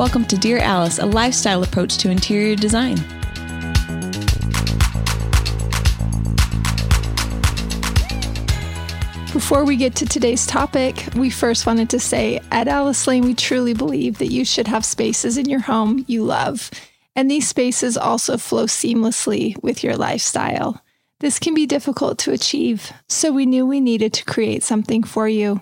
Welcome to Dear Alice, a lifestyle approach to interior design. Before we get to today's topic, we first wanted to say at Alice Lane, we truly believe that you should have spaces in your home you love. And these spaces also flow seamlessly with your lifestyle. This can be difficult to achieve, so we knew we needed to create something for you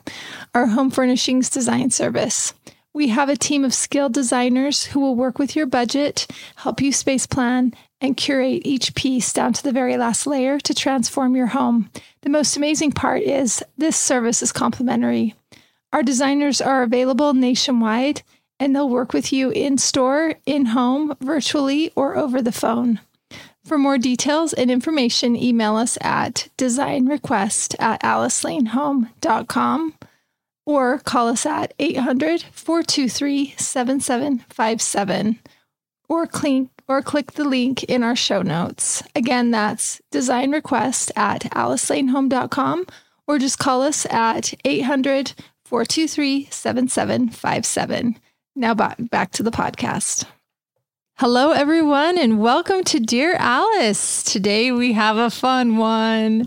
our home furnishings design service. We have a team of skilled designers who will work with your budget, help you space plan, and curate each piece down to the very last layer to transform your home. The most amazing part is this service is complimentary. Our designers are available nationwide and they'll work with you in store, in home, virtually, or over the phone. For more details and information, email us at designrequest at alicelanehome.com or call us at 800 423 7757 or click, or click the link in our show notes. Again, that's design request at alicelanehome.com or just call us at 800 423 7757. Now back, back to the podcast. Hello, everyone, and welcome to Dear Alice. Today we have a fun one.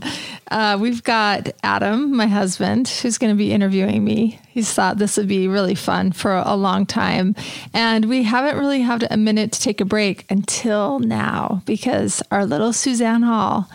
Uh, we've got Adam, my husband, who's going to be interviewing me. He's thought this would be really fun for a long time. And we haven't really had a minute to take a break until now because our little Suzanne Hall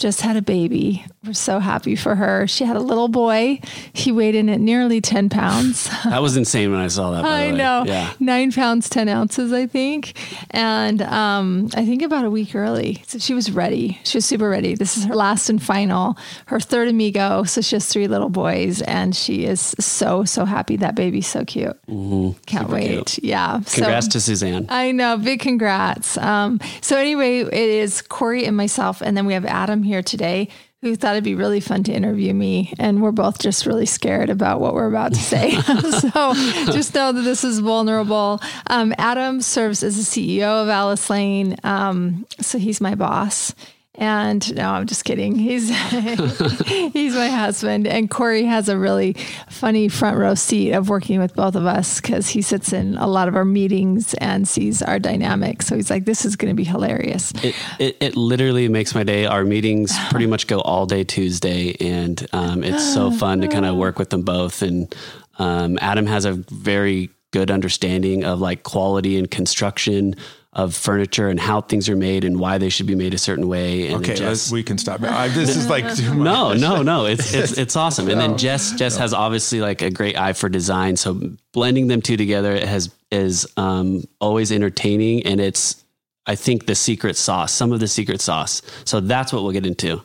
just had a baby. We're so happy for her. She had a little boy. He weighed in at nearly 10 pounds. That was insane when I saw that. I know. Yeah. Nine pounds, 10 ounces, I think. And um, I think about a week early. So she was ready. She was super ready. This is her last and final, her third amigo. So she has three little boys. And she is so, so happy. That baby's so cute. Mm-hmm. Can't super wait. Cute. Yeah. Congrats so, to Suzanne. I know. Big congrats. Um, so anyway, it is Corey and myself. And then we have Adam here today who thought it'd be really fun to interview me. And we're both just really scared about what we're about to say. so just know that this is vulnerable. Um, Adam serves as the CEO of Alice Lane. Um, so he's my boss. And no, I'm just kidding. He's he's my husband, and Corey has a really funny front row seat of working with both of us because he sits in a lot of our meetings and sees our dynamic. So he's like, "This is going to be hilarious." It, it, it literally makes my day. Our meetings pretty much go all day Tuesday, and um, it's so fun to kind of work with them both. And um, Adam has a very good understanding of like quality and construction of furniture and how things are made and why they should be made a certain way. And okay, Jess, we can stop. I, this is like too much. No, no, no. It's it's it's awesome. And then Jess Jess has obviously like a great eye for design. So blending them two together has is um, always entertaining, and it's I think the secret sauce, some of the secret sauce. So that's what we'll get into.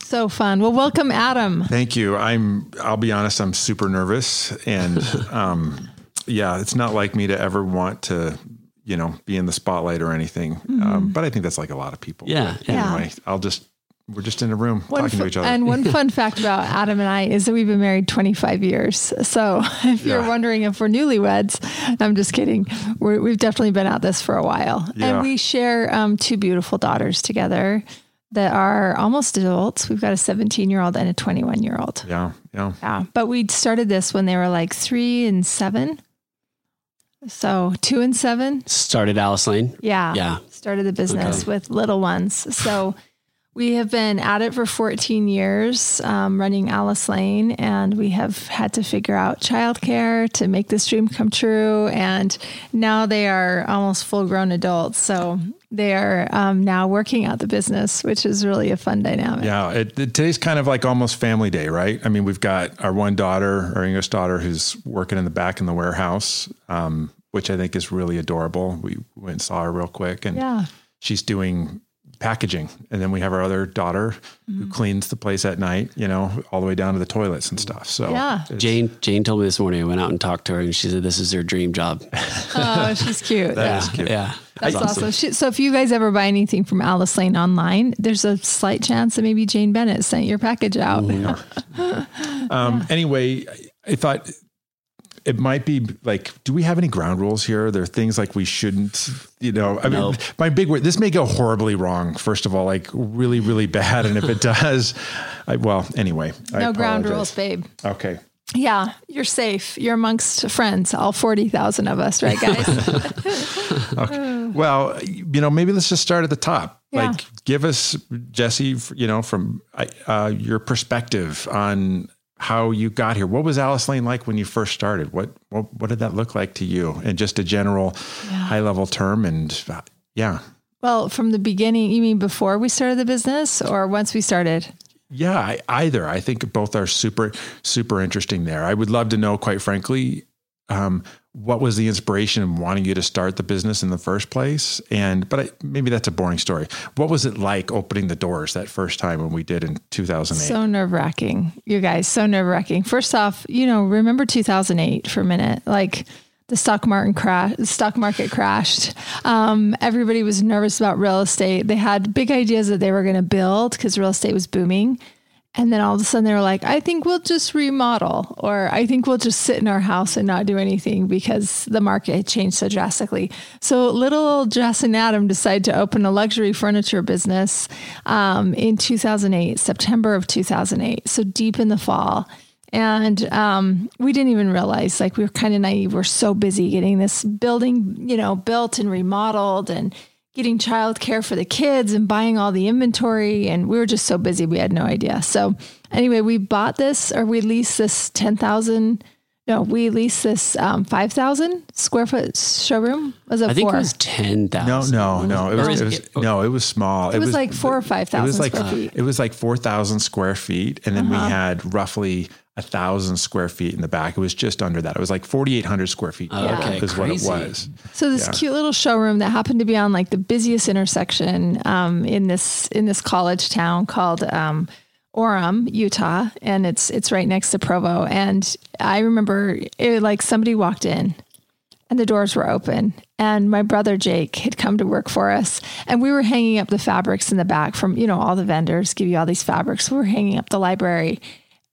So fun. Well, welcome, Adam. Thank you. I'm. I'll be honest. I'm super nervous, and um, yeah, it's not like me to ever want to you know, be in the spotlight or anything. Um, mm-hmm. Um, but I think that's like a lot of people. Yeah. But anyway, yeah. I'll just, we're just in a room one talking to each other. And one fun fact about Adam and I is that we've been married 25 years. So if you're wondering if we're newlyweds, I'm just kidding. we have definitely been at this for a while. Yeah. And we share um, two beautiful daughters together that are almost adults. We've got a 17 year old and a 21 year old. Yeah. Yeah. Yeah. But we started this when they were like three and seven. So two and seven started Alice Lane. Yeah. Yeah. Started the business okay. with little ones. So we have been at it for 14 years, um, running Alice Lane, and we have had to figure out childcare to make this dream come true. And now they are almost full grown adults. So they are um, now working out the business, which is really a fun dynamic. Yeah, it, it, today's kind of like almost family day, right? I mean, we've got our one daughter, our youngest daughter, who's working in the back in the warehouse, um, which I think is really adorable. We went and saw her real quick, and yeah. she's doing packaging. And then we have our other daughter mm-hmm. who cleans the place at night, you know, all the way down to the toilets and stuff. So yeah. Jane Jane told me this morning I went out and talked to her and she said this is her dream job. oh, she's cute. that yeah. is cute. Yeah. That's awesome. awesome. So if you guys ever buy anything from Alice Lane online, there's a slight chance that maybe Jane Bennett sent your package out. Mm-hmm. um, yeah. Anyway, I thought it might be like, do we have any ground rules here? There are things like we shouldn't, you know, I mean, my big word, this may go horribly wrong. First of all, like really, really bad. And if it does, I, well, anyway, no ground rules, babe. Okay. Yeah, you're safe. You're amongst friends, all 40,000 of us, right, guys? okay. Well, you know, maybe let's just start at the top. Yeah. Like, give us, Jesse, you know, from uh, your perspective on how you got here. What was Alice Lane like when you first started? What what, what did that look like to you? And just a general yeah. high level term and uh, yeah. Well, from the beginning, you mean before we started the business or once we started? Yeah, I, either. I think both are super, super interesting there. I would love to know, quite frankly, um, what was the inspiration in wanting you to start the business in the first place? And, but I, maybe that's a boring story. What was it like opening the doors that first time when we did in 2008? So nerve wracking, you guys, so nerve wracking. First off, you know, remember 2008 for a minute. Like, the stock market crash, stock market crashed. Um, everybody was nervous about real estate. They had big ideas that they were going to build because real estate was booming. And then all of a sudden they were like, I think we'll just remodel, or I think we'll just sit in our house and not do anything because the market had changed so drastically. So little Jess and Adam decided to open a luxury furniture business um, in 2008, September of 2008. So deep in the fall. And um, we didn't even realize, like, we were kind of naive. We're so busy getting this building, you know, built and remodeled and getting childcare for the kids and buying all the inventory. And we were just so busy, we had no idea. So, anyway, we bought this or we leased this 10,000. No, we leased this um, 5,000 square foot showroom. Was it I think four? it was 10,000. No, no, no. It was, it was, no, it was small. It, it was, was, like four or 5,000 it was like, square feet. It was like 4,000 square feet. And then uh-huh. we had roughly a thousand square feet in the back. It was just under that. It was like 4,800 square feet. Oh, okay. Is what it was. So this yeah. cute little showroom that happened to be on like the busiest intersection um, in this, in this college town called, um, Orem, Utah, and it's it's right next to Provo. And I remember it like somebody walked in and the doors were open and my brother Jake had come to work for us and we were hanging up the fabrics in the back from, you know, all the vendors give you all these fabrics. We were hanging up the library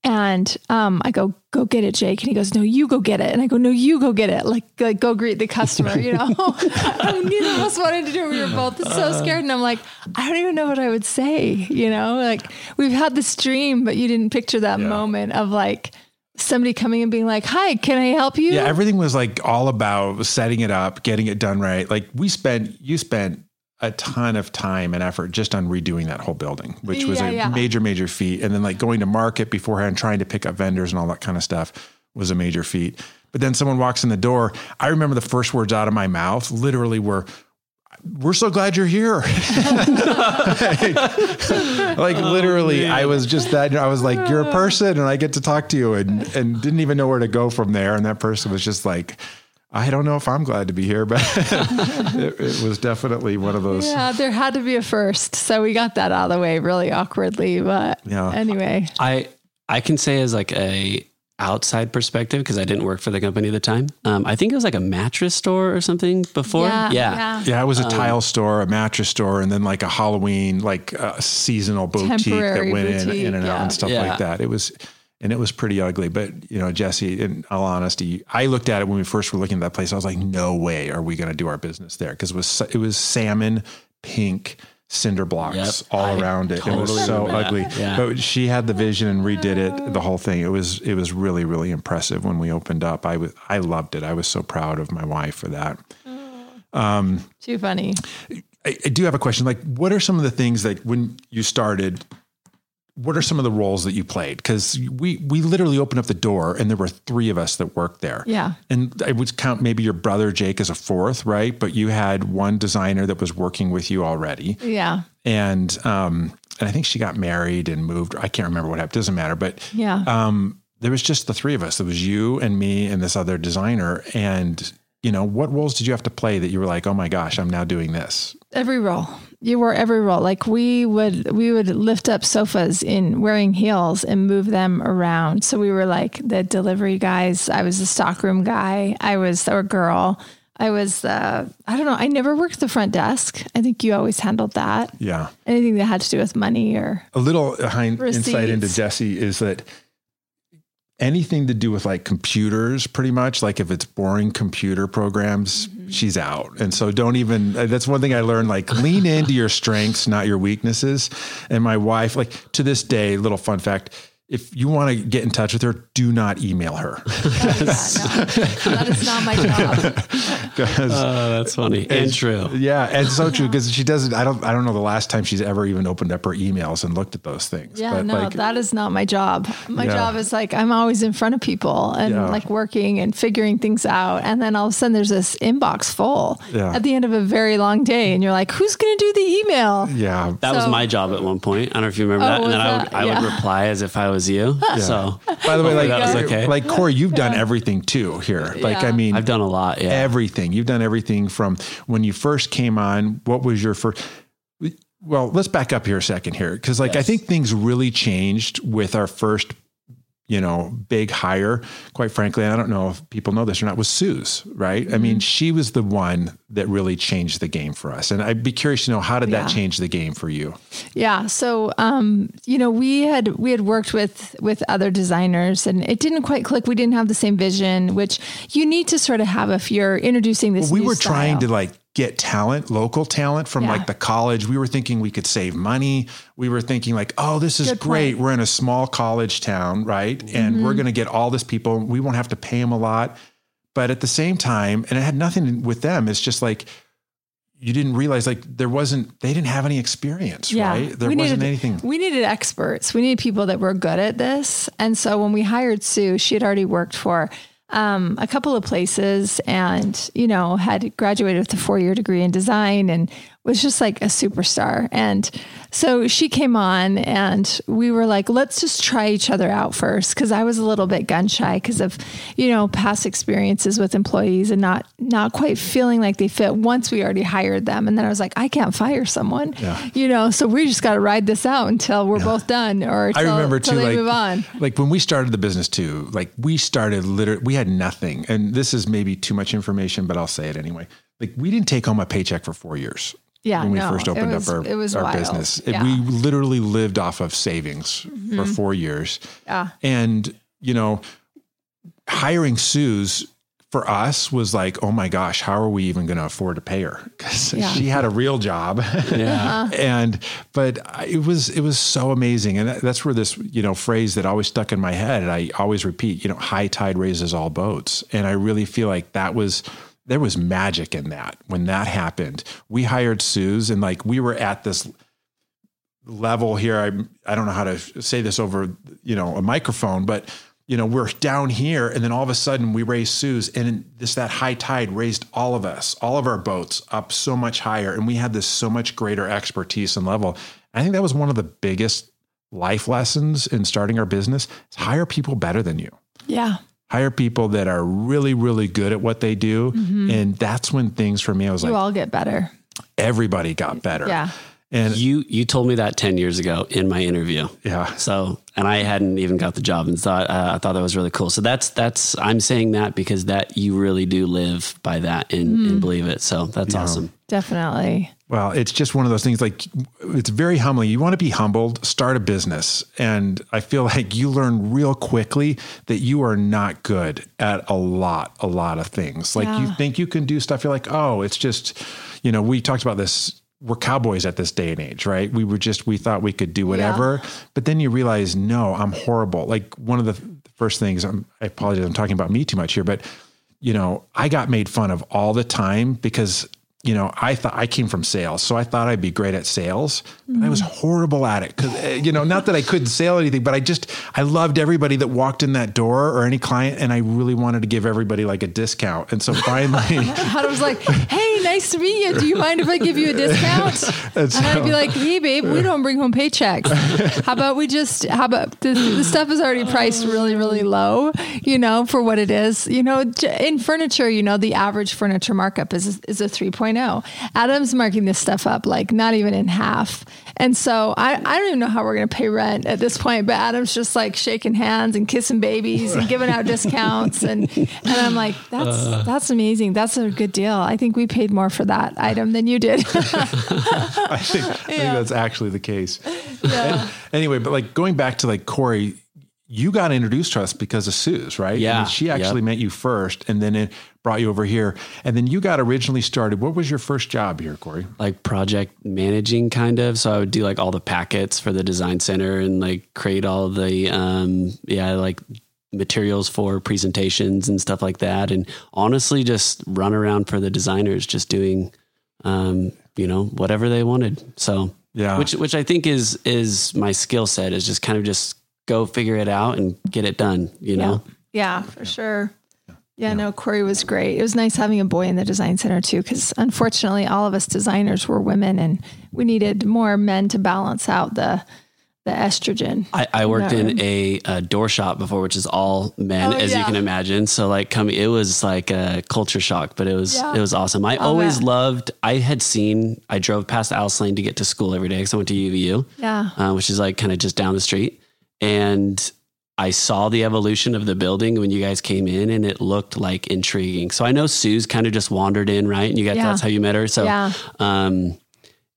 and um, I go, go get it, Jake. And he goes, no, you go get it. And I go, no, you go get it. Like, like go greet the customer, you know? Neither of us wanted to do it. We were both so scared. And I'm like, I don't even know what I would say, you know? Like, we've had this dream, but you didn't picture that yeah. moment of like, somebody coming and being like, "Hi, can I help you?" Yeah, everything was like all about setting it up, getting it done right. Like we spent, you spent a ton of time and effort just on redoing that whole building, which was yeah, a yeah. major, major feat. And then like going to market beforehand, trying to pick up vendors and all that kind of stuff was a major feat. But then someone walks in the door. I remember the first words out of my mouth literally were, we're so glad you're here. like, oh, literally, man. I was just that. I was like, you're a uh. person, and I get to talk to you, and and didn't even know where to go from there. And that person was just like, I don't know if I'm glad to be here, but it, it, was definitely one of those. Yeah, there had to be a first, so we got that out of the way really awkwardly. But yeah. anyway, I I can say as like a outside perspective because I didn't work for the company at the time. Um, I think it was like a mattress store or something before. Yeah, yeah, yeah. yeah it was a um, tile store, a mattress store, and then like a Halloween, like a seasonal boutique that went boutique, in, in and yeah. out and stuff yeah. like that. It was and it was pretty ugly. But you know, Jesse, in all honesty, I looked at it when we first were looking at that place. I was like, no way are we going to do our business there because it was it was salmon pink cinder blocks yep. all I around it. Totally it was so ugly. Yeah. But she had the vision and redid it, the whole thing. It was it was really really impressive when we opened up. I was I loved it. I was so proud of my wife for that. Um, Too funny. I, I do have a question. Like, what are some of the things that when you started what are some of the roles that you played? Because we we literally opened up the door and there were three of us that worked there. Yeah, and I would count maybe your brother Jake as a fourth, right? But you had one designer that was working with you already. Yeah, and um, and I think she got married and moved. I can't remember what happened. Doesn't matter. But yeah, um, there was just the three of us. It was you and me and this other designer. And you know, what roles did you have to play that you were like, oh my gosh, I'm now doing this? Every role you wore every role. Like we would we would lift up sofas in wearing heels and move them around. So we were like the delivery guys. I was the stockroom guy. I was or girl. I was the I don't know. I never worked the front desk. I think you always handled that. Yeah. Anything that had to do with money or a little insight into Jesse is that anything to do with like computers, pretty much, like if it's boring computer programs, mm-hmm. she's out. And so don't even, uh, that's one thing I learned, like lean into your strengths, not your weaknesses. And my wife, like to this day, little fun fact, if you want to get in touch with her, do not email her. that is not my job. uh, that's funny and, and, true. Yeah, and so true because she doesn't. I don't. I don't know the last time she's ever even opened up her emails and looked at those things. Yeah, but no, like, that is not my job. My yeah. job is like I'm always in front of people and yeah. like working and figuring things out, and then all of a sudden there's this inbox full yeah. at the end of a very long day, and you're like, who's going to do the email? Yeah, that so, was my job at one point. I don't know if you remember oh, that, and then that? I would I would reply as if I was you. Yeah. So by the way, like that was okay. Like Corey, you've done everything too here. Like I mean, I've done a lot. Yeah, everything. You've done everything from when you first came on. What was your first? Well, let's back up here a second here because like yes. I think things really changed with our first you know, big hire, quite frankly, I don't know if people know this or not, was Sue's, right? Mm-hmm. I mean, mm-hmm. she was the one that really changed the game for us. And I'd be curious to know how did yeah. that change the game for you? Yeah. So um, you know, we had we had worked with with other designers and it didn't quite click. We didn't have the same vision, which you need to sort of have if you're introducing this. Well, we were style. trying to like get talent, local talent from yeah. like the college. We were thinking we could save money. We were thinking like, oh, this is Good great. Point. We're in a small college town, right? And mm-hmm. we're going to get all this people. We won't have to pay them a lot. But at the same time, and it had nothing with them. It's just like you didn't realize like there wasn't they didn't have any experience, yeah. right? There we wasn't needed, anything. We needed experts. We needed people that were good at this. And so when we hired Sue, she had already worked for um, a couple of places and, you know, had graduated with a four year degree in design and was just like a superstar. And so she came on and we were like, let's just try each other out first. Cause I was a little bit gun shy because of, you know, past experiences with employees and not, not quite feeling like they fit once we already hired them. And then I was like, I can't fire someone, yeah. you know, so we just got to ride this out until we're yeah. both done or till, I remember too, like, move on. Like when we started the business too, like we started literally, we had nothing. And this is maybe too much information, but I'll say it anyway. Like we didn't take home a paycheck for four years. Yeah, when we no, first opened was, up our, it was our business. Yeah. We literally lived off of savings mm-hmm. for four years. Yeah. And, you know, hiring Sue's for us was like, oh my gosh, how are we even going to afford to pay her? Because yeah. she had a real job. yeah. and, but it was, it was so amazing. And that's where this, you know, phrase that always stuck in my head. And I always repeat, you know, high tide raises all boats. And I really feel like that was, there was magic in that when that happened. We hired Sue's and like we were at this level here. I I don't know how to say this over, you know, a microphone, but you know, we're down here and then all of a sudden we raised Sue's and this that high tide raised all of us, all of our boats up so much higher and we had this so much greater expertise and level. I think that was one of the biggest life lessons in starting our business. Is hire people better than you. Yeah hire people that are really, really good at what they do. Mm-hmm. And that's when things for me, I was you like, you all get better. Everybody got better. Yeah. And you you told me that ten years ago in my interview. Yeah. So and I hadn't even got the job and thought uh, I thought that was really cool. So that's that's I'm saying that because that you really do live by that and, mm. and believe it. So that's yeah. awesome. Definitely. Well, it's just one of those things like it's very humbling. You want to be humbled, start a business. And I feel like you learn real quickly that you are not good at a lot, a lot of things. Like yeah. you think you can do stuff. You're like, oh, it's just, you know, we talked about this we're cowboys at this day and age, right? We were just we thought we could do whatever, yeah. but then you realize, no, I'm horrible. Like one of the first things, I'm, I apologize, I'm talking about me too much here, but you know, I got made fun of all the time because you know, I thought I came from sales, so I thought I'd be great at sales, but mm. I was mm. horrible at it. Cause, eh, you know, not that I couldn't sell anything, but I just, I loved everybody that walked in that door or any client, and I really wanted to give everybody like a discount. And so finally, I was like, hey, nice to meet you. Do you mind if I give you a discount? and, so, and I'd be like, hey, babe, we don't bring home paychecks. How about we just, how about the, the stuff is already priced really, really low, you know, for what it is. You know, in furniture, you know, the average furniture markup is, is a 3.0 2.0. Adam's marking this stuff up like not even in half. And so I, I don't even know how we're going to pay rent at this point, but Adam's just like shaking hands and kissing babies and giving out discounts. And, and I'm like, that's, uh, that's amazing. That's a good deal. I think we paid more for that item than you did. I, think, I think that's actually the case. Yeah. anyway, but like going back to like Corey, you got introduced to us because of Sue's, right? Yeah. I mean, she actually Yep. met you first and then it brought you over here. And then you got originally started. What was your first job here, Corey? like project managing kind of. So I would do like all the packets for the design center and like create all the um yeah, like materials for presentations and stuff like that. And honestly just run around for the designers just doing um, you know, whatever they wanted. So Yeah. which which I think is is my skill set is just kind of just go figure it out and get it done, you know. Yeah, for sure. Yeah, no, Corey was great. It was nice having a boy in the design center too, because unfortunately, all of us designers were women, and we needed more men to balance out the the estrogen. I, I worked in a, a door shop before, which is all men, Oh, as you can imagine. So like coming, it was like a culture shock, but it was Yeah. it was awesome. I always bet. loved. I had seen. I drove past Alice Lane to get to school every day because I went to UVU, Yeah, uh, which is like kind of just down the street, and I saw the evolution of the building when you guys came in, and it looked like intriguing. So I know Sue's kind of just wandered in, right? And you guys, Yeah. that's how you met her. So yeah, um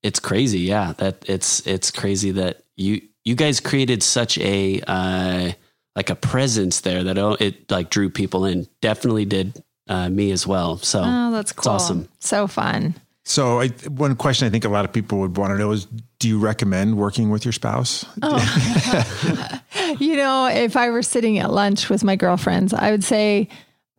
it's crazy yeah that it's it's crazy that you you guys created such a uh like a presence there that it, it like drew people in definitely did uh me as well so oh, that's cool. awesome. So fun. So I, one question I think a lot of people would want to know is, do you recommend working with your spouse? You know, if I were sitting at lunch with my girlfriends, I would say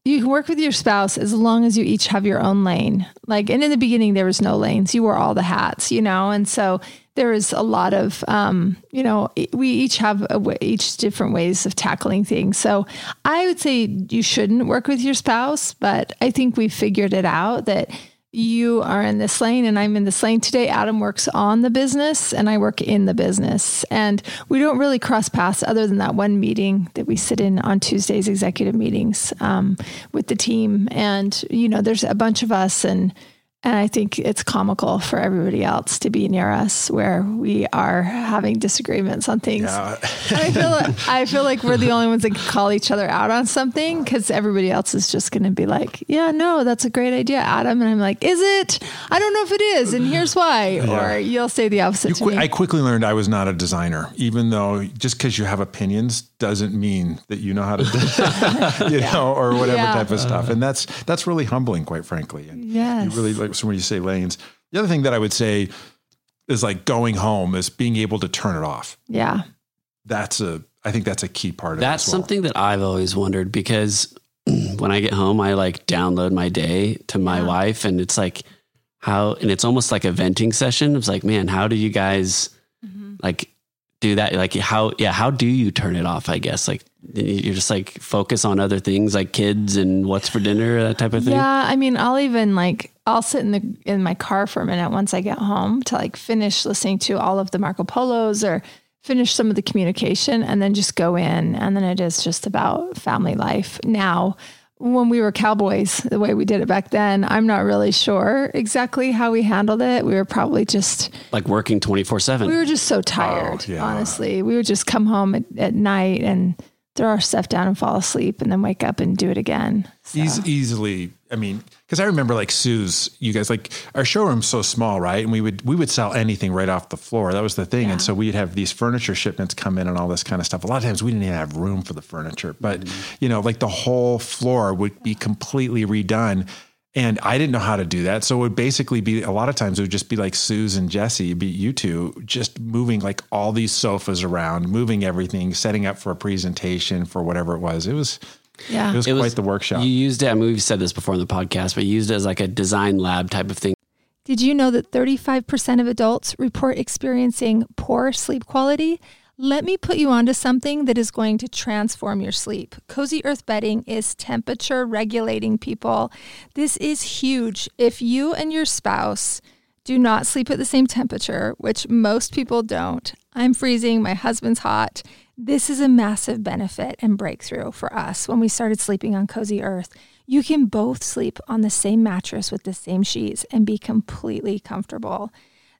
you can work with your spouse as long as you each have your own lane. Like, and in the beginning, there was no lanes. You wore all the hats, you know, and so there is a lot of, um, you know, we each have each different ways of tackling things. So I would say you shouldn't work with your spouse, but I think we figured it out that you are in this lane and I'm in this lane today. Adam works on the business and I work in the business. And we don't really cross paths other than that one meeting that we sit in on Tuesdays, executive meetings um, with the team. And, you know, there's a bunch of us and and I think it's comical for everybody else to be near us where we are having disagreements on things. Yeah. I feel like, I feel like we're the only ones that can call each other out on something because everybody else is just going to be like, "Yeah, no, that's a great idea, Adam," and I'm like, "Is it? I don't know if it is, and here's why." Or you'll say the opposite You to qui- me. I quickly learned I was not a designer, even though just because you have opinions doesn't mean that you know how to do, you know, or whatever Yeah. type of stuff. And that's that's really humbling, quite frankly. And Yes. you really like so when you say lanes. The other thing that I would say is like going home is being able to turn it off. yeah, That's a I think that's a key part of that's it. as well. something that i've always wondered because when i get home i like download my day to my Yeah. wife and it's like how and it's almost like a venting session it's like man how do you guys Mm-hmm. like do that like how yeah how do you turn it off i guess? Like you're just like focus on other things like kids and what's for dinner that type of thing? Yeah. I mean, I'll even like I'll sit in the in my car for a minute once I get home to like finish listening to all of the Marco Polos or finish some of the communication and then just go in. And then it is just about family life. Now when we were cowboys the way we did it back then i'm not really sure exactly how we handled it we were probably just like working 24 7 we were just so oh, tired Oh, yeah. honestly we would just come home at, at night and throw our stuff down and fall asleep and then wake up and do it again So- Eas- easily. I mean, because I remember like Sue's, you guys like our showroom's so small, right? And we would we would sell anything right off the floor. That was the thing. And so we'd have these furniture shipments come in and all this kind of stuff. A lot of times we didn't even have room for the furniture, but mm-hmm. you know, like the whole floor would be completely redone. And I didn't know how to do that. So it would basically be a lot of times it would just be like Sue's and Jesse, be you two, just moving like all these sofas around, moving everything, setting up for a presentation for whatever it was. It was yeah it was It quite was- the workshop. You used it. I mean, we've said this before in the podcast, but you used it as like a design lab type of thing. Did you know that 35% of adults report experiencing poor sleep quality? Let me put you onto something that is going to transform your sleep. Cozy Earth bedding is temperature regulating, people. This is huge. If you and your spouse do not sleep at the same temperature, which most people don't, I'm freezing, my husband's hot. This is a massive benefit and breakthrough for us when we started sleeping on Cozy Earth. You can both sleep on the same mattress with the same sheets and be completely comfortable.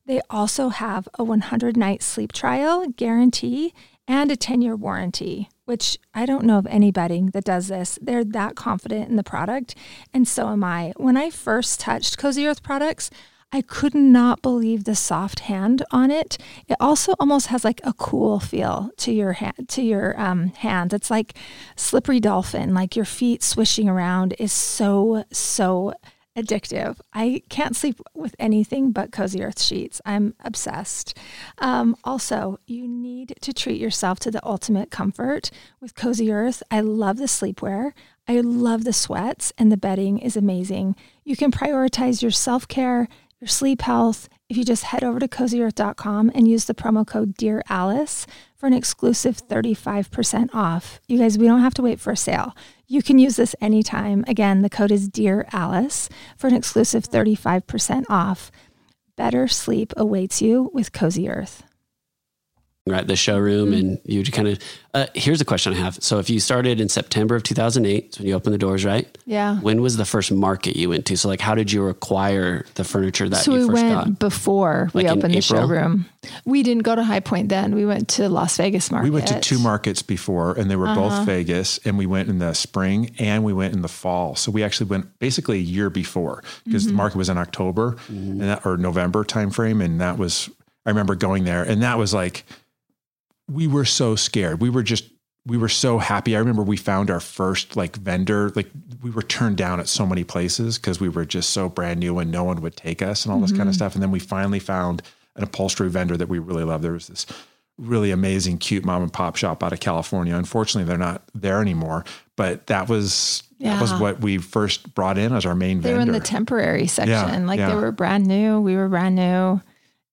They also have a 100 night sleep trial guarantee and a 10 year warranty, which I don't know of any bedding that does this. They're that confident in the product, and so am I. When I first touched Cozy Earth products, I could not believe the soft hand on it. It also almost has like a cool feel to your hand to your um, hand. It's like slippery dolphin, like your feet swishing around is so so addictive. I can't sleep with anything but Cozy Earth sheets. I'm obsessed. Um, also, you need to treat yourself to the ultimate comfort with Cozy Earth. I love the sleepwear. I love the sweats, and the bedding is amazing. You can prioritize your self care, your sleep health, if you just head over to cozyearth.com and use the promo code Dear Alice for an exclusive 35% off. You guys, we don't have to wait for a sale. You can use this anytime. Again, the code is Dear Alice for an exclusive 35% off. Better sleep awaits you with Cozy Earth at the showroom mm-hmm. and you kind of uh, here's a question i have so if you started in september of 2008 when you opened the doors right yeah when was the first market you went to so like how did you acquire the furniture that so you we first went got before we opened the April? showroom we didn't go to high point then we went to las vegas market we went to two markets before and they were uh-huh. both vegas and we went in the spring and we went in the fall so we actually went basically a year before because mm-hmm. the market was in october mm-hmm. that, or november timeframe and that was i remember going there and that was like we were so scared. We were just we were so happy. I remember we found our first like vendor. Like we were turned down at so many places because we were just so brand new and no one would take us and all this mm-hmm. kind of stuff. And then we finally found an upholstery vendor that we really love. There was this really amazing, cute mom and pop shop out of California. Unfortunately, they're not there anymore. But that was yeah. that was what we first brought in as our main they vendor. They were in the temporary section. Yeah, like yeah. they were brand new. We were brand new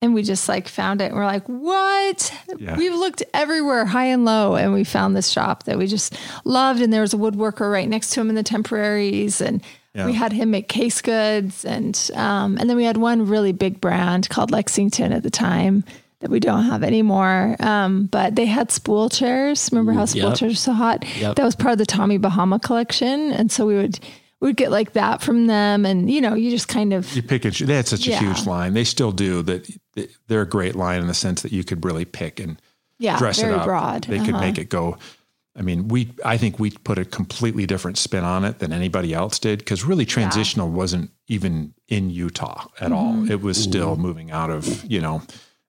and we just like found it and we're like what yeah. we've looked everywhere high and low and we found this shop that we just loved and there was a woodworker right next to him in the temporaries and yeah. we had him make case goods and um, and then we had one really big brand called lexington at the time that we don't have anymore um, but they had spool chairs remember how spool yep. chairs are so hot yep. that was part of the tommy bahama collection and so we would we would get like that from them. And, you know, you just kind of. You pick. They had such yeah. a huge line. They still do that. They're a great line in the sense that you could really pick and yeah, dress it up. broad. They uh-huh. could make it go. I mean, we, I think we put a completely different spin on it than anybody else did because really transitional yeah. wasn't even in Utah at mm-hmm. all. It was still moving out of, you know,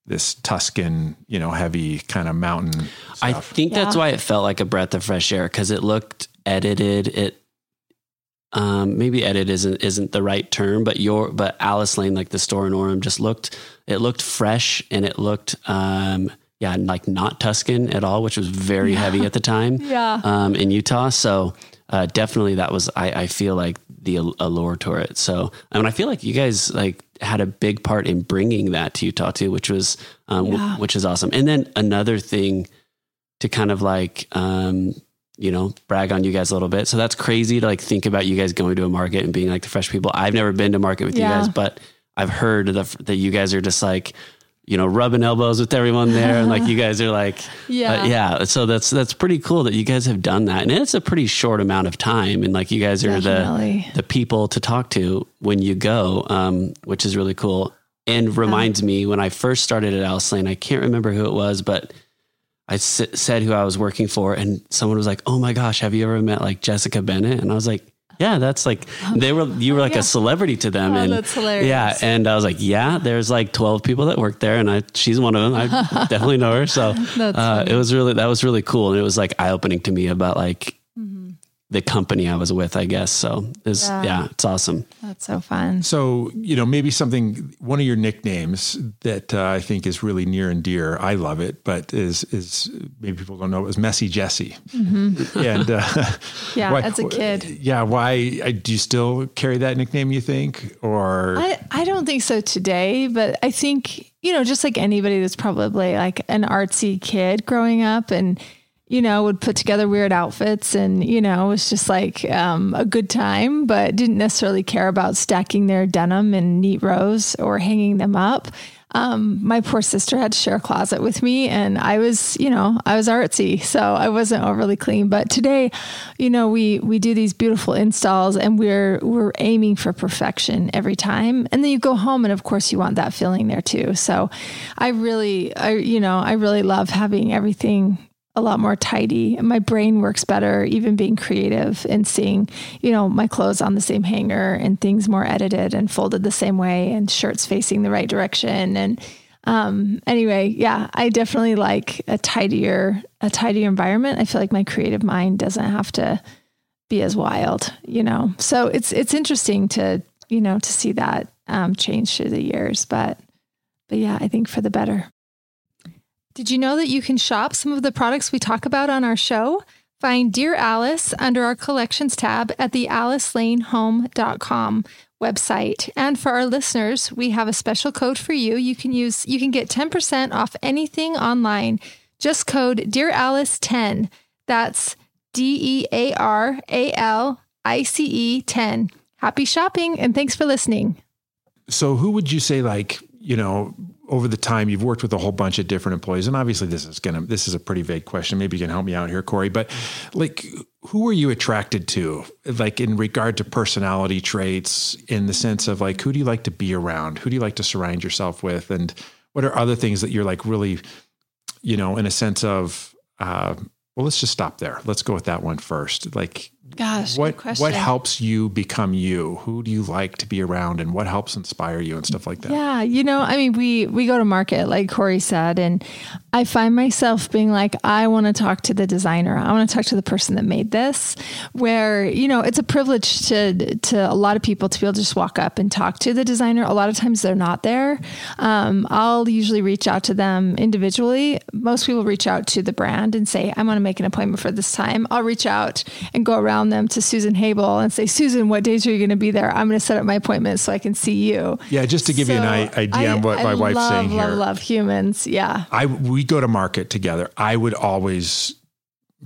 this Tuscan, you know, heavy kind of mountain. Stuff. I think yeah. that's why it felt like a breath of fresh air because it looked edited. It um, maybe edit isn't isn't the right term, but your but Alice Lane, like the store in Orem, just looked it looked fresh and it looked um, yeah like not Tuscan at all, which was very yeah. heavy at the time. yeah, um, in Utah. So uh, definitely that was I, I feel like the allure to it. So I mean I feel like you guys like had a big part in bringing that to Utah too, which was um, yeah. w- which is awesome. And then another thing to kind of like um, you know, brag on you guys a little bit. So that's crazy to like think about you guys going to a market and being like the fresh people. I've never been to market with yeah. you guys, but I've heard that, that you guys are just like, you know, rubbing elbows with everyone there. And like, you guys are like, yeah, uh, yeah. So that's, that's pretty cool that you guys have done that. And it's a pretty short amount of time. And like, you guys are Definitely. the, the people to talk to when you go, um, which is really cool. And reminds me when I first started at Alice Lane, I can't remember who it was, but I s- said who I was working for, and someone was like, "Oh my gosh, have you ever met like Jessica Bennett?" And I was like, "Yeah, that's like they were you were like yeah. a celebrity to them." Oh, and that's hilarious. Yeah, and I was like, "Yeah, there's like 12 people that work there, and I she's one of them. I definitely know her." So uh, it was really that was really cool, and it was like eye opening to me about like the company I was with, I guess. So it's, yeah. yeah. it's awesome. That's so fun. So, you know, maybe something, one of your nicknames that uh, I think is really near and dear, I love it, but is, is maybe people don't know, it was Messy Jesse. Mm-hmm. And, uh, yeah, why, as a kid. Yeah. Why do you still carry that nickname, you think? Or I, I don't think so today, but I think, you know, just like anybody that's probably like an artsy kid growing up and, you know, would put together weird outfits and, you know, it was just like um, a good time, but didn't necessarily care about stacking their denim in neat rows or hanging them up. Um, my poor sister had to share a closet with me and I was, you know, I was artsy, so I wasn't overly clean. But today, you know, we we do these beautiful installs and we're we're aiming for perfection every time. And then you go home and of course you want that feeling there too. So I really I you know, I really love having everything a lot more tidy. And my brain works better, even being creative and seeing, you know, my clothes on the same hanger and things more edited and folded the same way and shirts facing the right direction. And um, anyway, yeah, I definitely like a tidier, a tidier environment. I feel like my creative mind doesn't have to be as wild, you know. So it's it's interesting to you know to see that um, change through the years, but but yeah, I think for the better. Did you know that you can shop some of the products we talk about on our show? Find Dear Alice under our collections tab at the alicelanehome.com website. And for our listeners, we have a special code for you. You can use you can get 10% off anything online. Just code Dear Alice 10. That's D E A R A L I C E 10. Happy shopping and thanks for listening. So who would you say like, you know, over the time you've worked with a whole bunch of different employees and obviously this is gonna this is a pretty vague question. Maybe you can help me out here corey but like who are you attracted to like in regard to personality traits in the sense of like who do you like to be around? Who do you like to surround yourself with? And what are other things that you're like really you know in a sense of uh, well let's just stop there. Let's go with that one first. Like Gosh, what what helps you become you? Who do you like to be around, and what helps inspire you and stuff like that? Yeah, you know, I mean, we we go to market like Corey said, and I find myself being like, I want to talk to the designer. I want to talk to the person that made this. Where you know, it's a privilege to to a lot of people to be able to just walk up and talk to the designer. A lot of times they're not there. Um, I'll usually reach out to them individually. Most people reach out to the brand and say, I want to make an appointment for this time. I'll reach out and go around them to Susan Habel and say, Susan, what days are you going to be there? I'm going to set up my appointment so I can see you. Yeah, just to give so you an idea I, on what I my wife's love, saying here. Love, love humans. Yeah. I we go to market together. I would always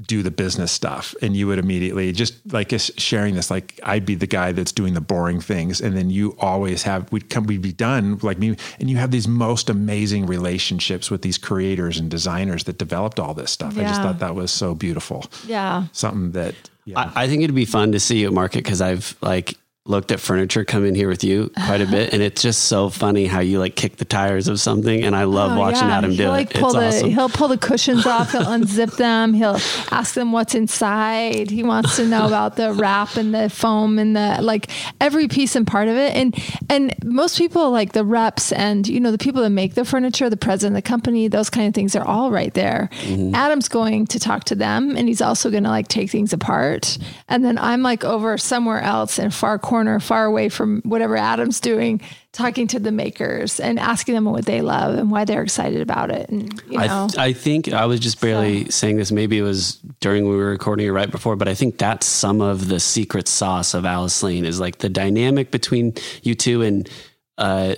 do the business stuff and you would immediately just like sharing this like I'd be the guy that's doing the boring things and then you always have we'd come we'd be done like me and you have these most amazing relationships with these creators and designers that developed all this stuff. Yeah. I just thought that was so beautiful. Yeah. Something that yeah. I, I, think it'd be fun to see you at market because I've like looked at furniture come in here with you quite a bit and it's just so funny how you like kick the tires of something and I love oh, watching yeah. Adam do he'll, like, it. Pull it's the, awesome. He'll pull the cushions off, he'll unzip them, he'll ask them what's inside. He wants to know about the wrap and the foam and the like every piece and part of it. And and most people like the reps and you know the people that make the furniture, the president of the company, those kind of things are all right there. Mm-hmm. Adam's going to talk to them and he's also gonna like take things apart. And then I'm like over somewhere else in far corner, far away from whatever Adam's doing, talking to the makers and asking them what they love and why they're excited about it. And you know, I, th- I think I was just barely so. saying this. Maybe it was during we were recording it right before, but I think that's some of the secret sauce of Alice Lane is like the dynamic between you two and. Uh,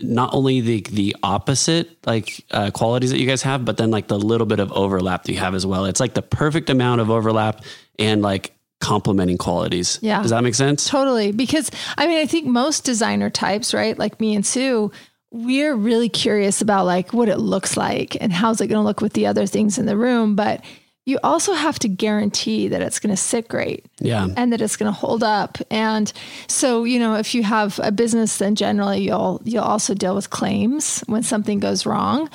not only the the opposite like uh, qualities that you guys have, but then like the little bit of overlap that you have as well. It's like the perfect amount of overlap and like complementing qualities. Yeah. Does that make sense? Totally. Because I mean, I think most designer types, right? Like me and Sue, we're really curious about like what it looks like and how's it going to look with the other things in the room. But you also have to guarantee that it's going to sit great. Yeah. And that it's going to hold up. And so, you know, if you have a business, then generally you'll, you'll also deal with claims when something goes wrong.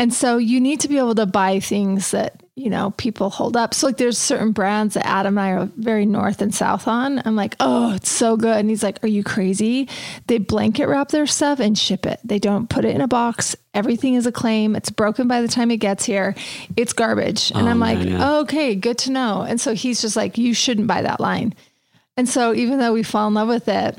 And so you need to be able to buy things that you know, people hold up. So like there's certain brands that Adam and I are very north and south on. I'm like, oh, it's so good. And he's like, are you crazy? They blanket wrap their stuff and ship it. They don't put it in a box. Everything is a claim. It's broken by the time it gets here. It's garbage. And oh, I'm like, man, yeah. oh, okay, good to know. And so he's just like, you shouldn't buy that line. And so even though we fall in love with it,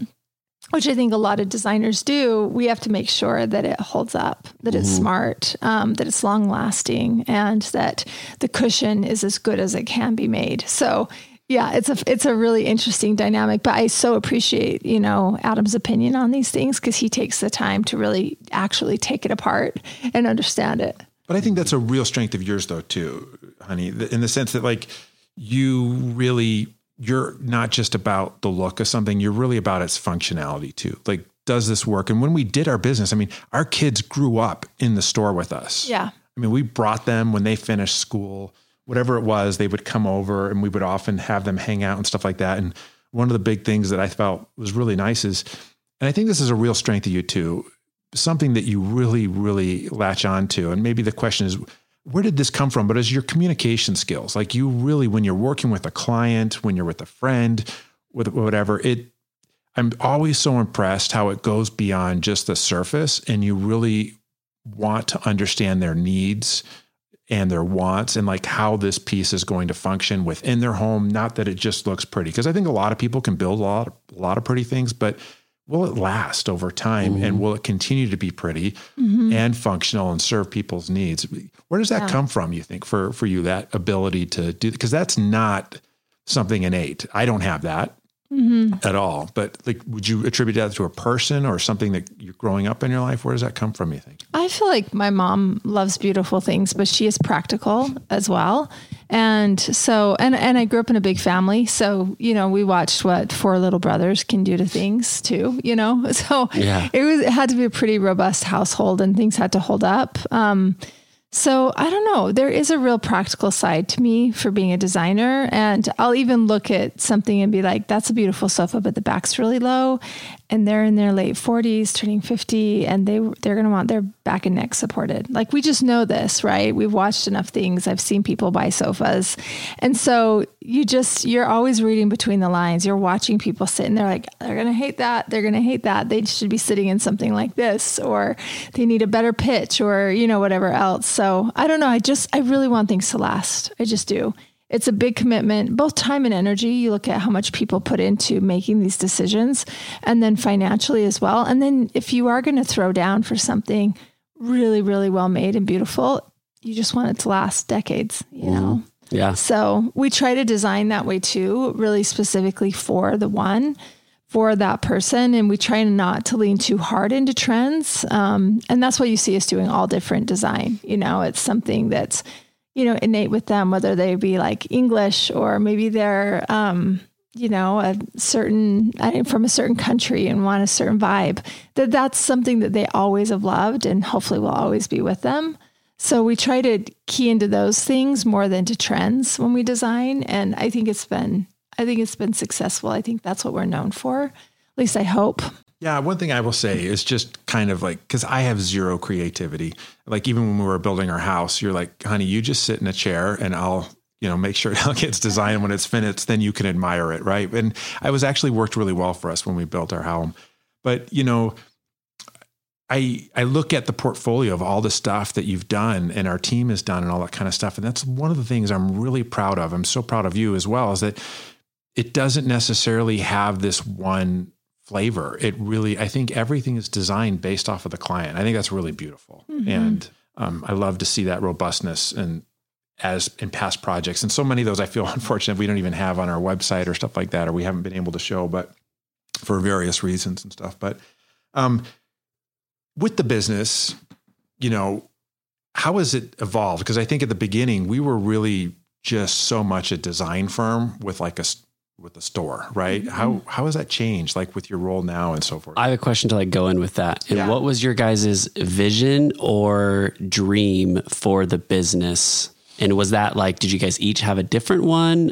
which I think a lot of designers do, we have to make sure that it holds up, that it's mm-hmm. smart, um, that it's long lasting, and that the cushion is as good as it can be made. So, yeah, it's a it's a really interesting dynamic. But I so appreciate you know Adam's opinion on these things because he takes the time to really actually take it apart and understand it. But I think that's a real strength of yours, though, too, honey, in the sense that like you really you're not just about the look of something, you're really about its functionality too. Like, does this work? And when we did our business, I mean, our kids grew up in the store with us. Yeah. I mean, we brought them when they finished school, whatever it was, they would come over and we would often have them hang out and stuff like that. And one of the big things that I felt was really nice is, and I think this is a real strength of you too, something that you really, really latch on to. And maybe the question is, where did this come from? But as your communication skills, like you really, when you're working with a client, when you're with a friend, with whatever, it, I'm always so impressed how it goes beyond just the surface and you really want to understand their needs and their wants and like how this piece is going to function within their home. Not that it just looks pretty, because I think a lot of people can build a lot, of, a lot of pretty things, but will it last over time mm-hmm. and will it continue to be pretty mm-hmm. and functional and serve people's needs where does that yeah. come from you think for for you that ability to do because that's not something innate i don't have that mm-hmm. at all. But like, would you attribute that to a person or something that you're growing up in your life? Where does that come from? You think? I feel like my mom loves beautiful things, but she is practical as well. And so, and and I grew up in a big family, so you know, we watched what four little brothers can do to things too. You know, so yeah. it was it had to be a pretty robust household, and things had to hold up. Um, so I don't know. There is a real practical side to me for being a designer. And I'll even look at something and be like, that's a beautiful sofa, but the back's really low and they're in their late 40s turning 50 and they they're to want their back and neck supported. Like we just know this right? We've watched enough things. I've seen people buy sofas. And so you just you're always reading between the lines. You're watching people sit and they're like they're to hate that. They're to hate that. They should be sitting in something like this or they need a better pitch or you know whatever else so i don't know i just i really want things to last i just do it's a big commitment, both time and energy. You look at how much people put into making these decisions and then financially as well. And then if you are going to throw down for something really, really well made and beautiful, you just want it to last decades, you mm. know? Yeah. So we try to design that way too, really specifically for the one for that person and we try not to lean too hard into trends um, and that's why you see us doing all different design you know it's something that's you know, innate with them, whether they be like English or maybe they're, um, you know, a certain from a certain country and want a certain vibe. That that's something that they always have loved and hopefully will always be with them. So we try to key into those things more than to trends when we design, and I think it's been I think it's been successful. I think that's what we're known for. At least I hope. Yeah, one thing I will say is just kind of like because I have zero creativity. Like even when we were building our house, you're like, honey, you just sit in a chair and I'll you know make sure it gets designed when it's finished. Then you can admire it, right? And I was actually worked really well for us when we built our home. But you know, I I look at the portfolio of all the stuff that you've done and our team has done and all that kind of stuff, and that's one of the things I'm really proud of. I'm so proud of you as well. Is that it doesn't necessarily have this one flavor. It really, I think everything is designed based off of the client. I think that's really beautiful. Mm-hmm. And um, I love to see that robustness and as in past projects. And so many of those I feel unfortunate we don't even have on our website or stuff like that, or we haven't been able to show, but for various reasons and stuff. But um, with the business, you know, how has it evolved? Because I think at the beginning we were really just so much a design firm with like a with the store, right? Mm-hmm. How how has that changed, like with your role now and so forth? I have a question to like go in with that. And yeah. what was your guys' vision or dream for the business? And was that like, did you guys each have a different one,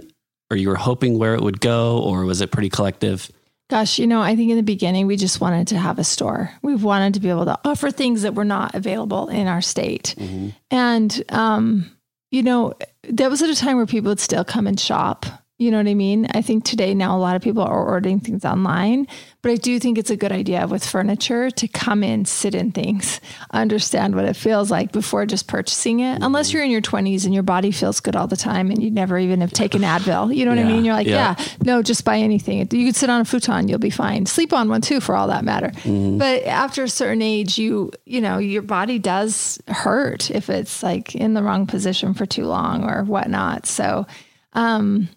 or you were hoping where it would go, or was it pretty collective? Gosh, you know, I think in the beginning we just wanted to have a store. We wanted to be able to offer things that were not available in our state, mm-hmm. and um, you know, that was at a time where people would still come and shop you know what I mean? I think today now a lot of people are ordering things online, but I do think it's a good idea with furniture to come in, sit in things, understand what it feels like before just purchasing it. Mm-hmm. Unless you're in your 20s and your body feels good all the time and you never even have taken Advil. You know what yeah. I mean? You're like, yeah. yeah. no, just buy anything. You could sit on a futon, you'll be fine. Sleep on one too, for all that matter. Mm-hmm. But after a certain age, you, you know, your body does hurt if it's like in the wrong position for too long or whatnot. So, um,